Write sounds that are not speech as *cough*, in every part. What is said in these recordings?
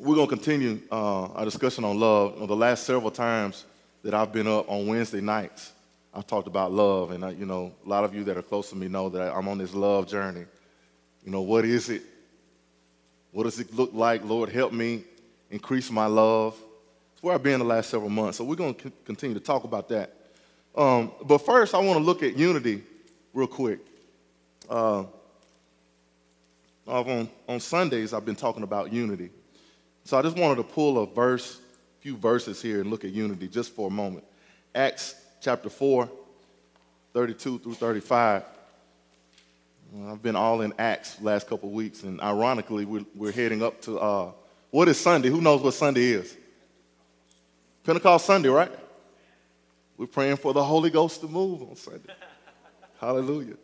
we're going to continue uh, our discussion on love. You know, the last several times that I've been up on Wednesday nights, I've talked about love. And, I, you know, a lot of you that are close to me know that I'm on this love journey. You know, what is it? What does it look like? Lord, help me increase my love. It's where I've been the last several months. So we're going to continue to talk about that. Um, but first, I want to look at unity real quick. Uh, on, on Sundays, I've been talking about unity. So I just wanted to pull a verse, a few verses here and look at unity just for a moment. Acts chapter 4, 32 through 35. I've been all in Acts last couple of weeks, and ironically, we're, we're heading up to uh, what is Sunday? Who knows what Sunday is? Pentecost Sunday, right? We're praying for the Holy Ghost to move on Sunday. *laughs* Hallelujah.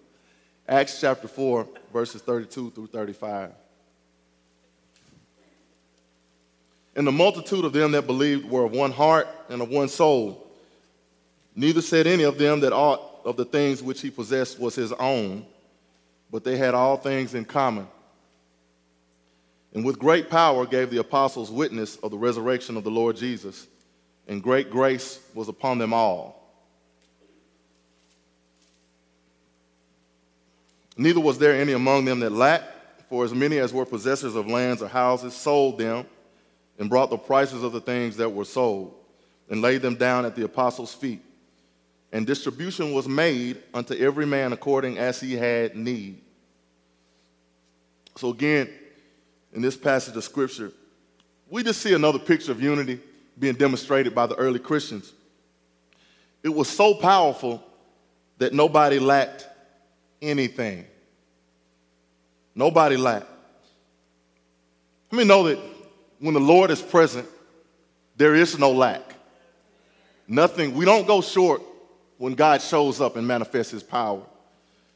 Acts chapter 4, verses 32 through 35. And the multitude of them that believed were of one heart and of one soul. Neither said any of them that aught of the things which he possessed was his own, but they had all things in common. And with great power gave the apostles witness of the resurrection of the Lord Jesus, and great grace was upon them all. Neither was there any among them that lacked, for as many as were possessors of lands or houses sold them and brought the prices of the things that were sold and laid them down at the apostles' feet. And distribution was made unto every man according as he had need. So, again, in this passage of scripture, we just see another picture of unity being demonstrated by the early Christians. It was so powerful that nobody lacked anything. Nobody lacked. Let me know that when the Lord is present, there is no lack. Nothing, we don't go short when God shows up and manifests his power.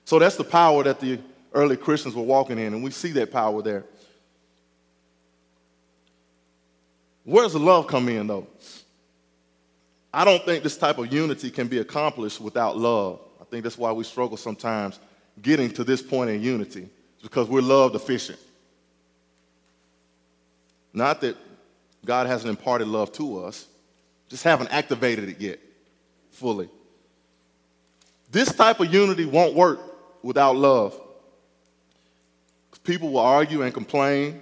So that's the power that the early Christians were walking in, and we see that power there. Where does the love come in, though? I don't think this type of unity can be accomplished without love. I think that's why we struggle sometimes getting to this point in unity, because we're love deficient. Not that God hasn't imparted love to us, just haven't activated it yet fully. This type of unity won't work without love. People will argue and complain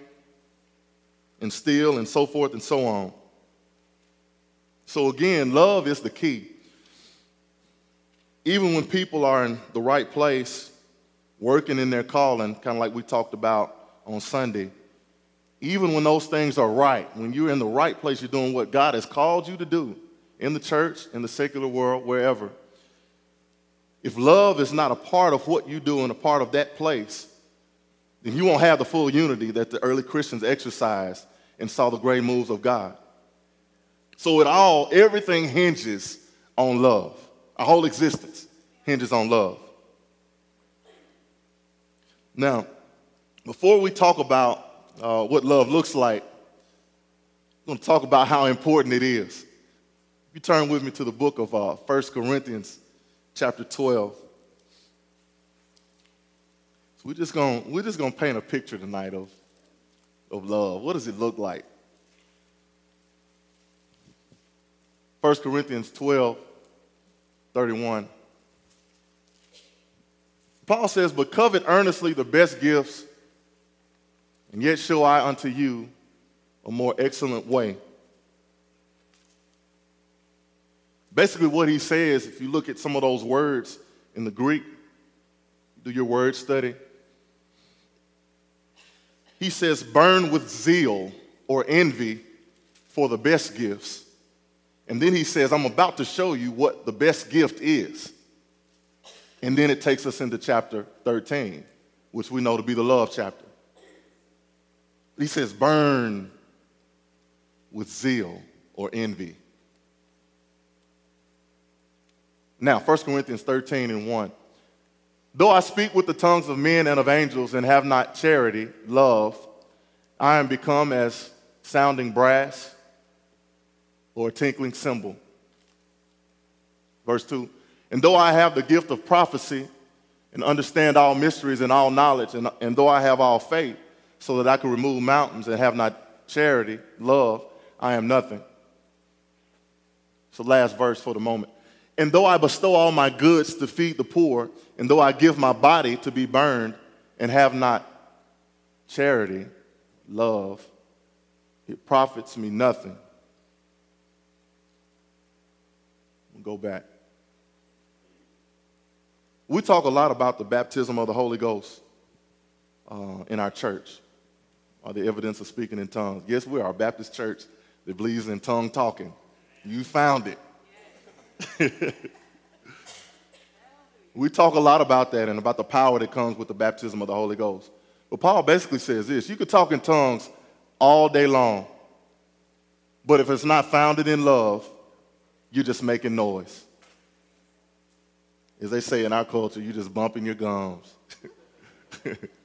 and steal and so forth and so on. So, again, love is the key. Even when people are in the right place, working in their calling, kind of like we talked about on Sunday, even when those things are right, when you're in the right place, you're doing what God has called you to do in the church, in the secular world, wherever. If love is not a part of what you do and a part of that place, then you won't have the full unity that the early Christians exercised and saw the great moves of God. So it all, everything hinges on love. Our whole existence hinges on love. Now, before we talk about uh, what love looks like, I'm going to talk about how important it is. If you turn with me to the book of uh, 1 Corinthians, chapter 12. So we're just going we're just going to paint a picture tonight of, of love. What does it look like? 1 Corinthians 12, 31. Paul says, But covet earnestly the best gifts and yet show I unto you a more excellent way. Basically, what he says, if you look at some of those words in the Greek, do your word study, he says, burn with zeal or envy for the best gifts. And then he says, I'm about to show you what the best gift is. And then it takes us into chapter 13, which we know to be the love chapter. He says, burn with zeal or envy. Now, 1 Corinthians 13 and 1. Though I speak with the tongues of men and of angels and have not charity, love, I am become as sounding brass or a tinkling cymbal. Verse 2 And though I have the gift of prophecy and understand all mysteries and all knowledge, and, and though I have all faith, so that I could remove mountains and have not charity, love, I am nothing. The last verse for the moment. And though I bestow all my goods to feed the poor, and though I give my body to be burned and have not charity, love, it profits me nothing. We'll go back. We talk a lot about the baptism of the Holy Ghost uh, in our church, or the evidence of speaking in tongues. Yes, we are a Baptist church that believes in tongue talking. You found it. *laughs* we talk a lot about that and about the power that comes with the baptism of the Holy Ghost. But Paul basically says this you could talk in tongues all day long, but if it's not founded in love, you're just making noise. As they say in our culture, you're just bumping your gums. *laughs*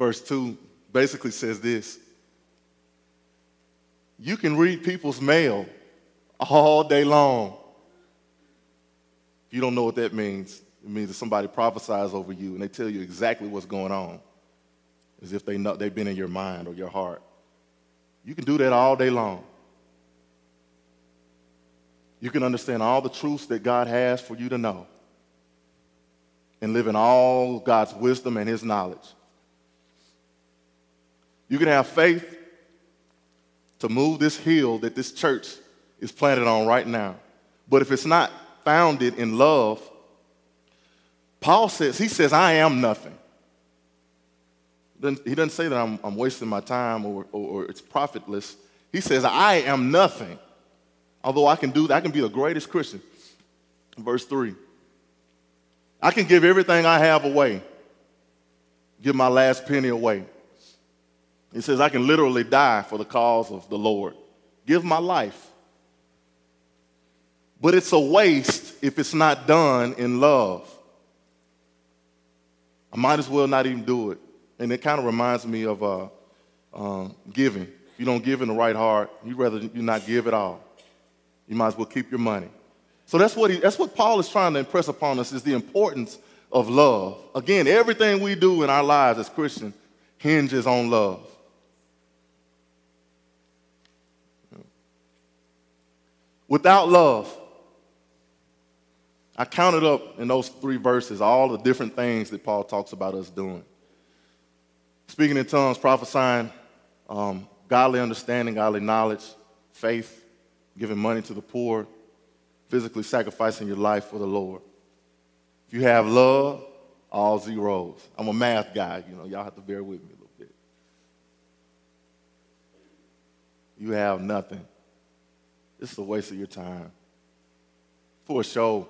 Verse 2 basically says this You can read people's mail all day long. If you don't know what that means. It means that somebody prophesies over you and they tell you exactly what's going on, as if they know, they've been in your mind or your heart. You can do that all day long. You can understand all the truths that God has for you to know and live in all God's wisdom and His knowledge. You can have faith to move this hill that this church is planted on right now. But if it's not founded in love, Paul says, he says, I am nothing. He doesn't say that I'm, I'm wasting my time or, or, or, it's profitless. He says, I am nothing. Although I can do that, I can be the greatest Christian. Verse 3. I can give everything I have away, give my last penny away. He says, I can literally die for the cause of the Lord, give my life. But it's a waste if it's not done in love. I might as well not even do it. And it kind of reminds me of uh, uh, giving. If you don't give in the right heart, you'd rather you not give at all. You might as well keep your money. So that's what, he, that's what Paul is trying to impress upon us is the importance of love. Again, everything we do in our lives as Christians hinges on love. Without love, I counted up in those three verses all the different things that Paul talks about us doing speaking in tongues, prophesying, um, godly understanding, godly knowledge, faith, giving money to the poor, physically sacrificing your life for the Lord. If you have love, all zeros. I'm a math guy, you know, y'all have to bear with me a little bit. You have nothing. It's a waste of your time. For show.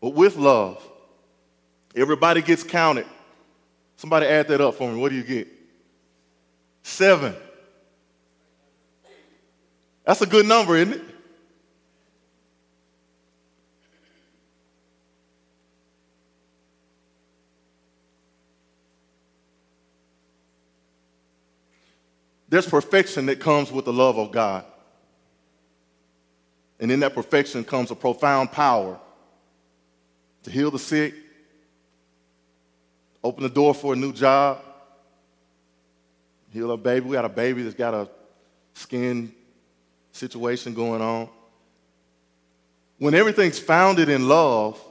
But with love, everybody gets counted. Somebody add that up for me. What do you get? Seven. That's a good number, isn't it? There's perfection that comes with the love of God. And in that perfection comes a profound power to heal the sick, Open the door for a new job. Heal a baby. We got a baby that's got a skin situation going on. When everything's founded in love,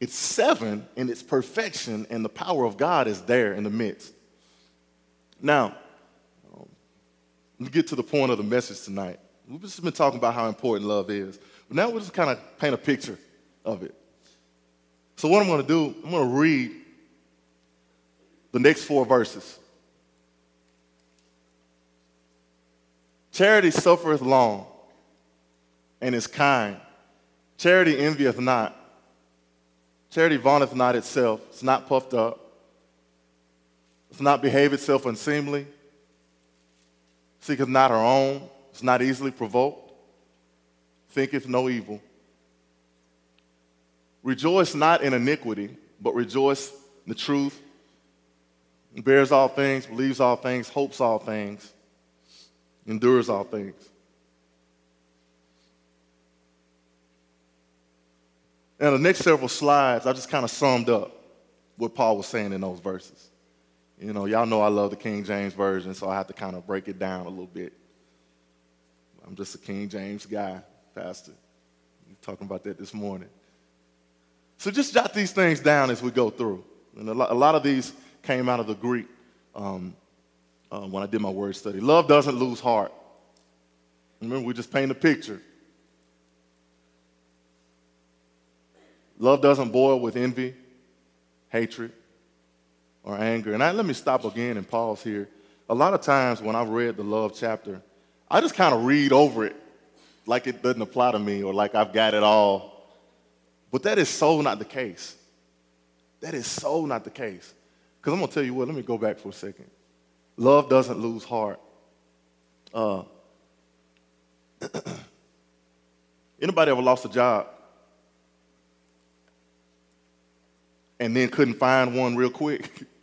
it's seven in its perfection, and the power of God is there in the midst. Now, um, let me get to the point of the message tonight. We've just been talking about how important love is. But now we'll just kind of paint a picture of it. So, what I'm going to do, I'm going to read the next four verses. Charity suffereth long and is kind. Charity envieth not. Charity vaunteth not itself. It's not puffed up. It's not behave itself unseemly. Seeketh not her own. It's not easily provoked. Thinketh no evil. Rejoice not in iniquity, but rejoice in the truth bears all things, believes all things, hopes all things, endures all things. And the next several slides, I just kind of summed up what Paul was saying in those verses. You know, y'all know I love the King James Version, so I have to kind of break it down a little bit. I'm just a King James guy, Pastor. We talking about that this morning. So just jot these things down as we go through. And a lot, a lot of these came out of the Greek um, uh, when I did my word study. Love doesn't lose heart. Remember, we just paint a picture. Love doesn't boil with envy, hatred, or anger. And I, let me stop again and pause here. A lot of times when I've read the love chapter, I just kind of read over it like it doesn't apply to me or like I've got it all. But that is so not the case. That is so not the case. Because I'm going to tell you what, let me go back for a second. Love doesn't lose heart. Uh, *clears throat* anybody ever lost a job and then couldn't find one real quick? *laughs*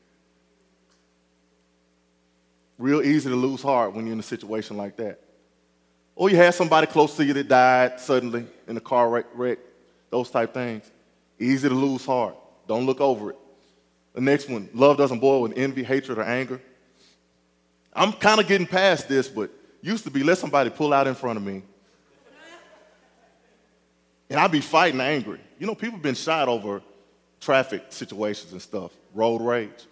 real easy to lose heart when you're in a situation like that. Or you had somebody close to you that died suddenly in a car wreck, wreck those type things. Easy to lose heart. Don't look over it. The next one, love doesn't boil with envy, hatred, or anger. I'm kind of getting past this, but used to be let somebody pull out in front of me. And I'd be fighting angry. You know, people been shot over traffic situations and stuff, road rage.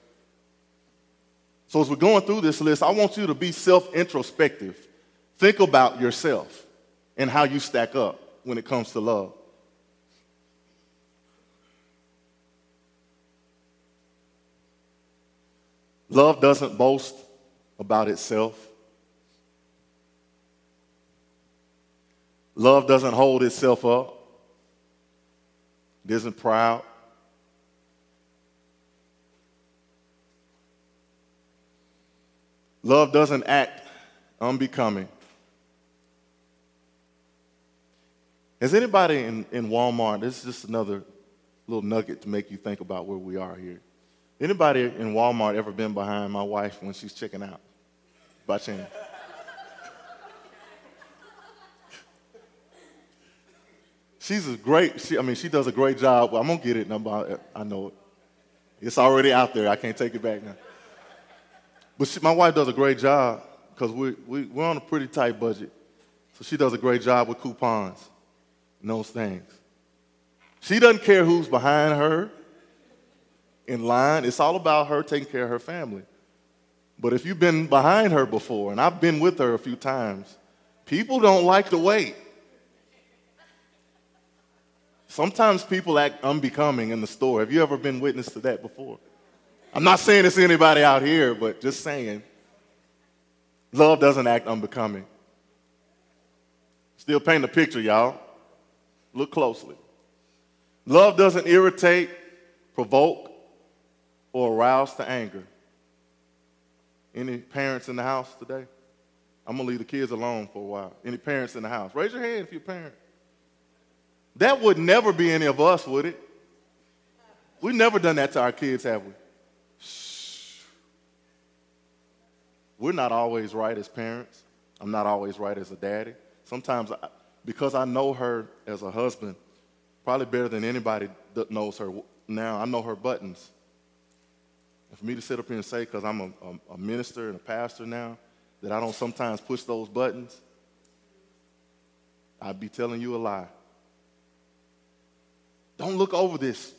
So as we're going through this list, I want you to be self introspective. Think about yourself and how you stack up when it comes to love. Love doesn't boast about itself. Love doesn't hold itself up. It isn't proud. Love doesn't act unbecoming. Has anybody in, in Walmart, this is just another little nugget to make you think about where we are here. Anybody in Walmart ever been behind my wife when she's checking out? By chance? she's a great, she, I mean, she does a great job. I'm going to get it, and I know it. It's already out there. I can't take it back now. But she, my wife does a great job because we, we, we're on a pretty tight budget. So she does a great job with coupons and those things. She doesn't care who's behind her in line. It's all about her taking care of her family. But if you've been behind her before, and I've been with her a few times, people don't like to wait. Sometimes people act unbecoming in the store. Have you ever been witness to that before? I'm not saying it's anybody out here, but just saying. Love doesn't act unbecoming. Still paint a picture, y'all. Look closely. Love doesn't irritate, provoke, or arouse to anger. Any parents in the house today? I'm gonna leave the kids alone for a while. Any parents in the house? Raise your hand if you're a parent. That would never be any of us, would it? We've never done that to our kids, have we? We're not always right as parents. I'm not always right as a daddy. Sometimes, I, because I know her as a husband, probably better than anybody that knows her now, I know her buttons. And for me to sit up here and say, because I'm a, a, a minister and a pastor now, that I don't sometimes push those buttons, I'd be telling you a lie. Don't look over this.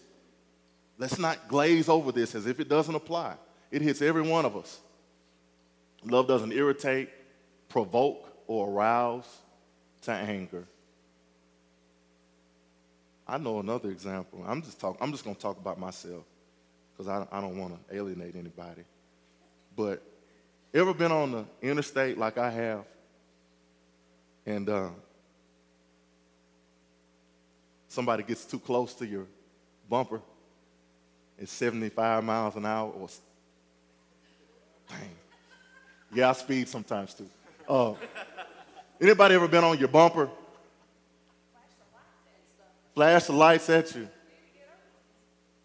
Let's not glaze over this as if it doesn't apply. It hits every one of us. Love doesn't irritate, provoke, or arouse to anger. I know another example. I'm just talk, I'm just going to talk about myself because I, I don't want to alienate anybody. But ever been on the interstate like I have, and uh, somebody gets too close to your bumper? It's 75 miles an hour or dang yeah, I speed sometimes too. Uh, anybody ever been on your bumper? Flash the lights at you.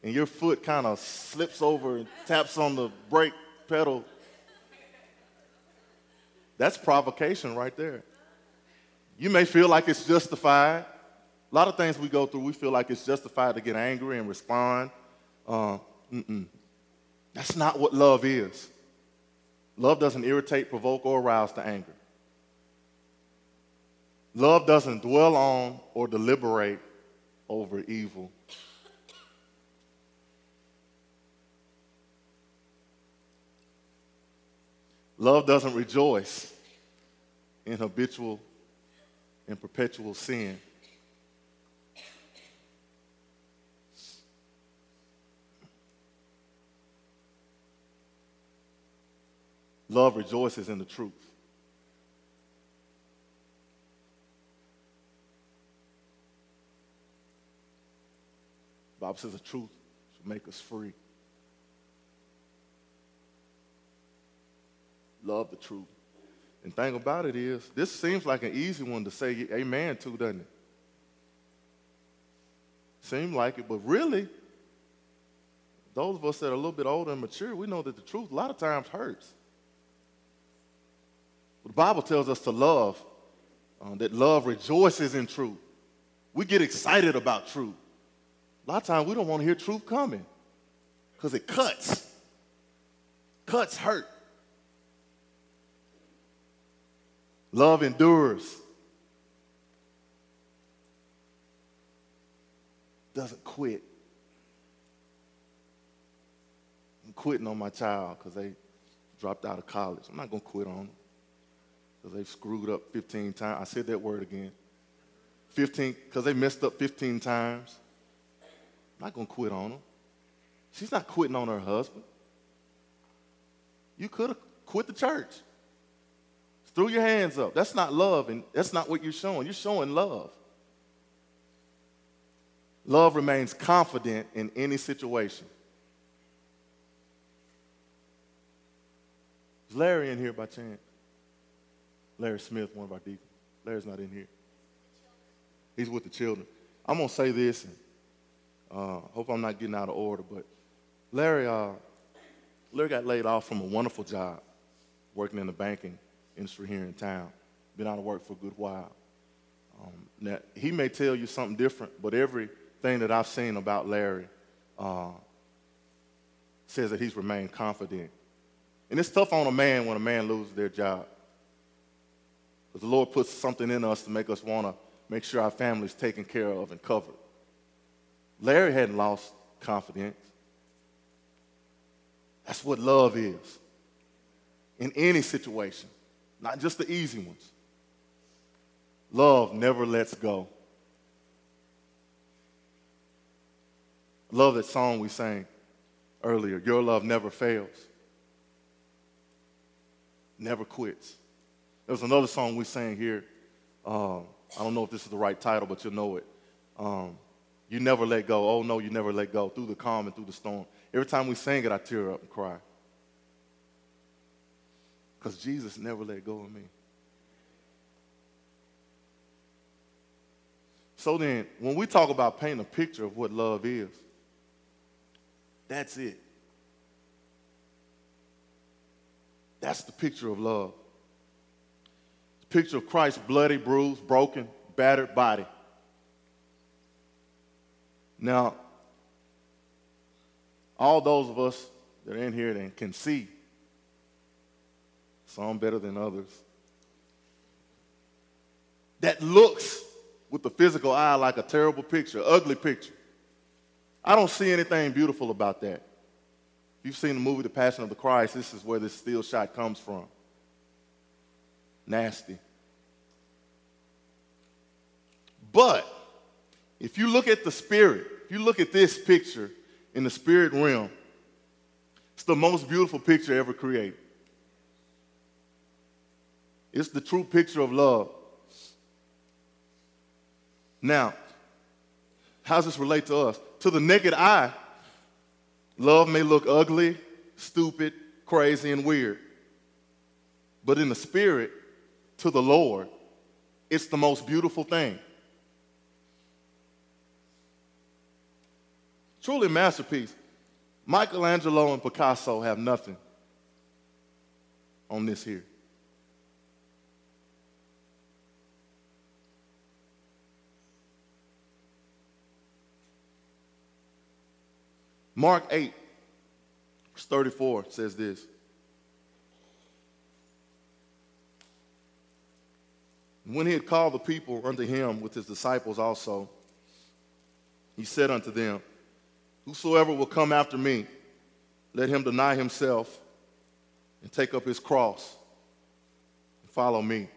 And your foot kind of slips over and taps on the brake pedal. That's provocation right there. You may feel like it's justified. A lot of things we go through, we feel like it's justified to get angry and respond. Uh, That's not what love is. Love doesn't irritate, provoke, or arouse to anger. Love doesn't dwell on or deliberate over evil. Love doesn't rejoice in habitual and perpetual sin. Love rejoices in the truth. The Bible says the truth should make us free. Love the truth. And thing about it is, this seems like an easy one to say amen to, doesn't it? Seem like it, but really, those of us that are a little bit older and mature, we know that the truth a lot of times hurts. The Bible tells us to love, uh, that love rejoices in truth. We get excited about truth. A lot of times we don't want to hear truth coming because it cuts. Cuts hurt. Love endures. Doesn't quit. I'm quitting on my child because they dropped out of college. I'm not going to quit on them because they screwed up 15 times. I said that word again. 15, because they messed up 15 times. I'm not going to quit on them. She's not quitting on her husband. You could have quit the church. Threw your hands up. That's not love, and that's not what you're showing. You're showing love. Love remains confident in any situation. Is Larry in here by chance? Larry Smith, one of our deacons. Larry's not in here. He's with the children. I'm going to say this, and uh, hope I'm not getting out of order, but Larry, uh, Larry got laid off from a wonderful job working in the banking industry here in town. Been out of work for a good while. Um, now, he may tell you something different, but everything that I've seen about Larry uh, says that he's remained confident. And it's tough on a man when a man loses their job. Because the Lord puts something in us to make us want to make sure our family's taken care of and covered. Larry hadn't lost confidence. That's what love is in any situation, not just the easy ones. Love never lets go. Love that song we sang earlier Your love never fails, never quits. There's another song we sang here. Um, I don't know if this is the right title, but you'll know it. Um, you never let go. Oh no, you never let go. Through the calm and through the storm. Every time we sing it, I tear up and cry. Because Jesus never let go of me. So then, when we talk about painting a picture of what love is, that's it. That's the picture of love picture of Christ's bloody, bruised, broken, battered body. Now, all those of us that are in here that can see, some better than others, that looks with the physical eye like a terrible picture, ugly picture. I don't see anything beautiful about that. If you've seen the movie The Passion of the Christ, this is where this still shot comes from nasty. But if you look at the spirit, if you look at this picture in the spirit realm, it's the most beautiful picture ever created. It's the true picture of love. Now, how does this relate to us? To the naked eye, love may look ugly, stupid, crazy, and weird. But in the spirit, to the Lord, it's the most beautiful thing. Truly a masterpiece. Michelangelo and Picasso have nothing on this here. Mark 8, verse 34 says this. When he had called the people unto him with his disciples also, he said unto them, Whosoever will come after me, let him deny himself and take up his cross and follow me.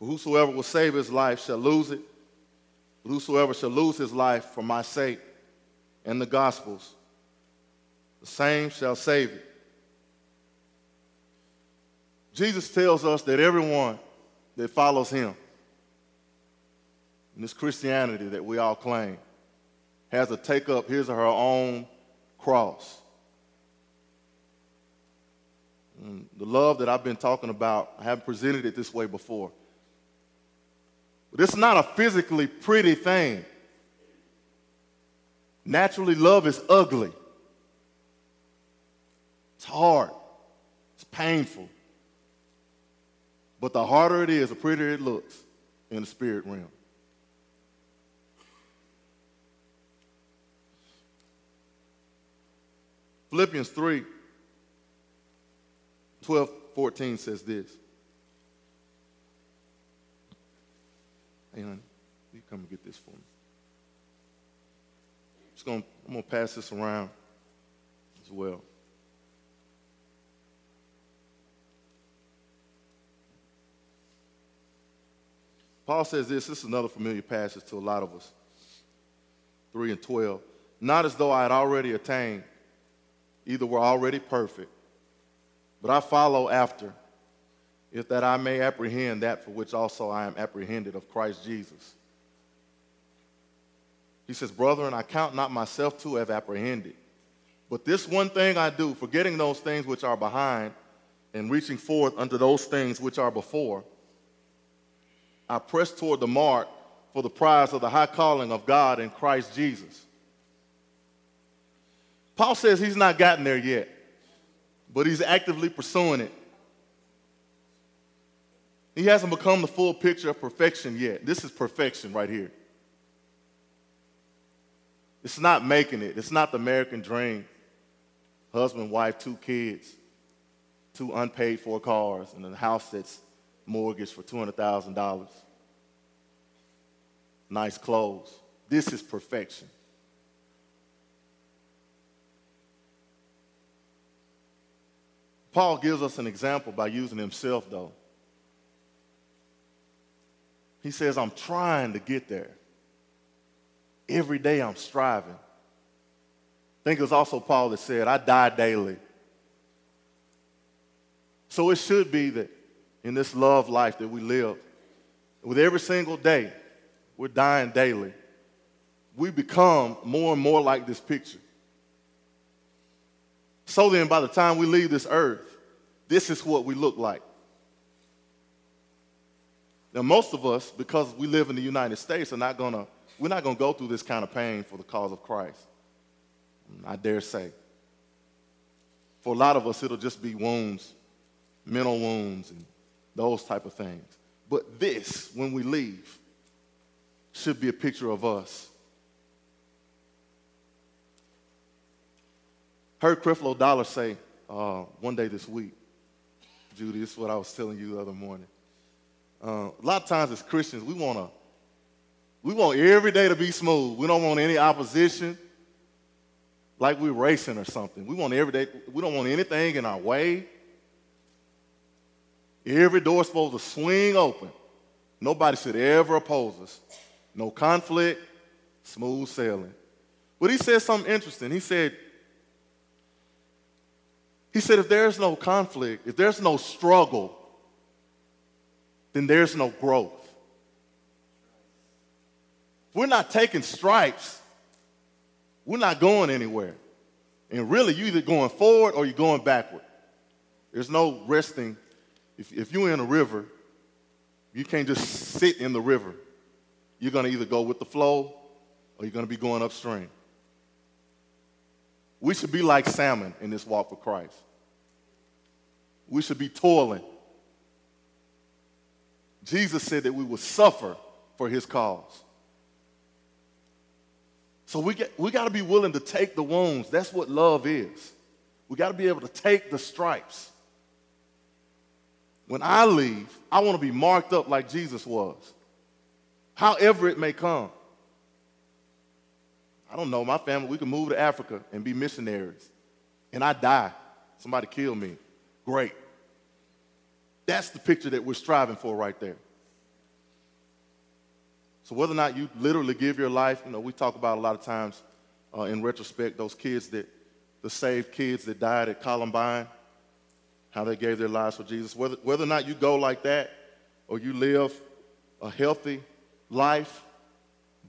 For whosoever will save his life shall lose it, but whosoever shall lose his life for my sake and the gospel's, the same shall save it. Jesus tells us that everyone that follows him in this Christianity that we all claim has to take up his or her own cross. And the love that I've been talking about, I haven't presented it this way before. But it's not a physically pretty thing. Naturally, love is ugly. It's hard. It's painful. But the harder it is, the prettier it looks in the spirit realm. Philippians 3 12, 14 says this. Hey, honey, you come and get this for me. Just gonna, I'm going to pass this around as well. Paul says this, this is another familiar passage to a lot of us. 3 and 12. Not as though I had already attained, either were already perfect, but I follow after, if that I may apprehend that for which also I am apprehended of Christ Jesus. He says, Brethren, I count not myself to have apprehended. But this one thing I do, forgetting those things which are behind and reaching forth unto those things which are before, I press toward the mark for the prize of the high calling of God in Christ Jesus. Paul says he's not gotten there yet, but he's actively pursuing it. He hasn't become the full picture of perfection yet. This is perfection right here. It's not making it, it's not the American dream. Husband, wife, two kids, two unpaid for cars, and a house that's mortgage for $200,000. Nice clothes. This is perfection. Paul gives us an example by using himself, though. He says, I'm trying to get there. Every day I'm striving. I think it was also Paul that said, I die daily. So it should be that in this love life that we live, with every single day, we're dying daily. We become more and more like this picture. So then, by the time we leave this earth, this is what we look like. Now, most of us, because we live in the United States, are not gonna, we're not gonna go through this kind of pain for the cause of Christ. I dare say. For a lot of us, it'll just be wounds, mental wounds, and those type of things. But this, when we leave, should be a picture of us. Heard Creflo Dollar say uh, one day this week, Judy, this is what I was telling you the other morning. Uh, a lot of times as Christians, we want to, we want every day to be smooth. We don't want any opposition, like we're racing or something. We want every day. We don't want anything in our way. Every door is supposed to swing open. Nobody should ever oppose us. No conflict, smooth sailing. But he said something interesting. He said, he said, if there's no conflict, if there's no struggle, then there's no growth. If we're not taking stripes, we're not going anywhere. And really, you're either going forward or you're going backward. There's no resting if, if you're in a river, you can't just sit in the river. You're going to either go with the flow or you're going to be going upstream. We should be like salmon in this walk with Christ. We should be toiling. Jesus said that we will suffer for his cause. So we, get, we got to be willing to take the wounds. That's what love is. We got to be able to take the stripes. When I leave, I want to be marked up like Jesus was, however it may come. I don't know, my family, we can move to Africa and be missionaries, and I die. Somebody kill me. Great. That's the picture that we're striving for right there. So whether or not you literally give your life, you know, we talk about a lot of times uh, in retrospect those kids that, the saved kids that died at Columbine, how they gave their lives for Jesus. Whether, whether or not you go like that or you live a healthy life,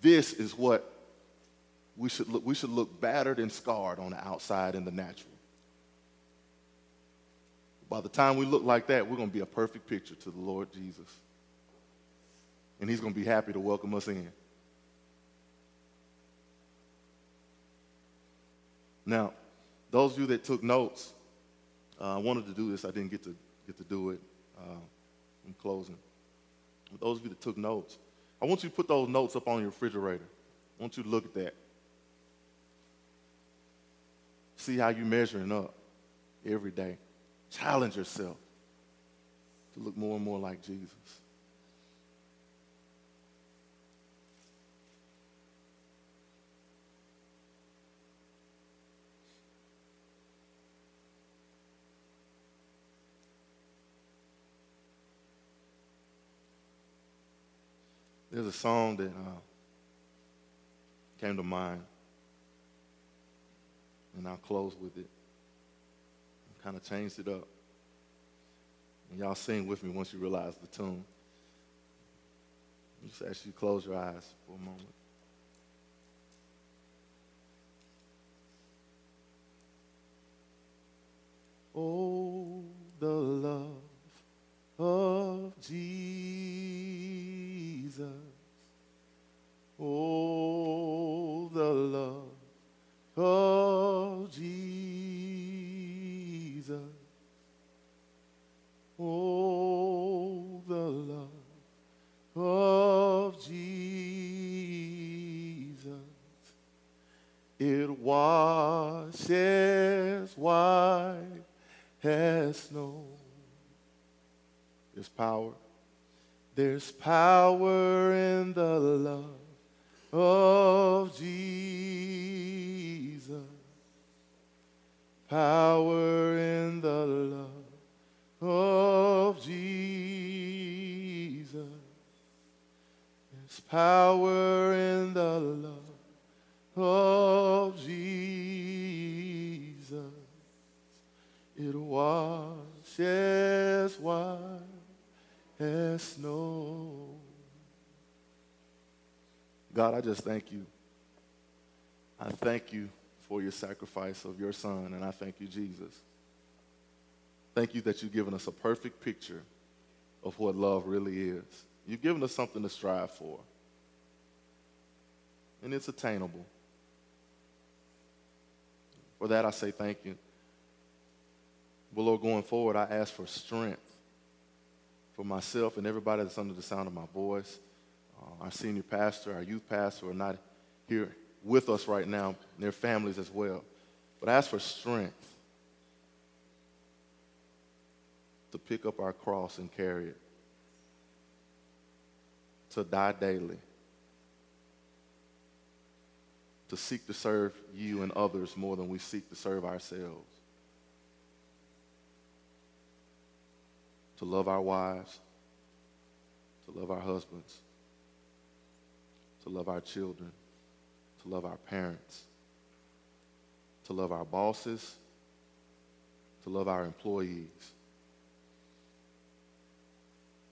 this is what we should look, we should look battered and scarred on the outside in the natural. By the time we look like that, we're going to be a perfect picture to the Lord Jesus and he's going to be happy to welcome us in. Now, those of you that took notes, uh, I wanted to do this. I didn't get to get to do it uh, in closing. But those of you that took notes, I want you to put those notes up on your refrigerator. I want you to look at that. See how you're measuring up every day. Challenge yourself to look more and more like Jesus. There's a song that uh, came to mind, and I'll close with it. I kind of changed it up. And y'all sing with me once you realize the tune. Just ask you close your eyes for a moment. Jesus. Power in the love of Jesus. It washes white as snow. God, I just thank you. I thank you for your sacrifice of your son, and I thank you, Jesus. Thank you that you've given us a perfect picture of what love really is. You've given us something to strive for, and it's attainable. For that, I say thank you. But Lord, going forward, I ask for strength for myself and everybody that's under the sound of my voice. Uh, our senior pastor, our youth pastor are not here with us right now, and their families as well. But I ask for strength to pick up our cross and carry it, to die daily, to seek to serve you and others more than we seek to serve ourselves. to love our wives, to love our husbands, to love our children, to love our parents, to love our bosses, to love our employees.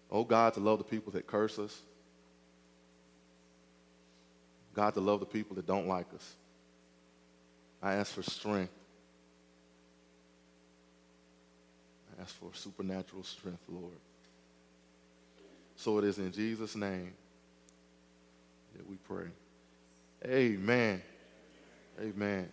Oh God, to love the people that curse us. God, to love the people that don't like us. I ask for strength I ask for supernatural strength, Lord. So it is in Jesus' name that we pray. Amen. Amen.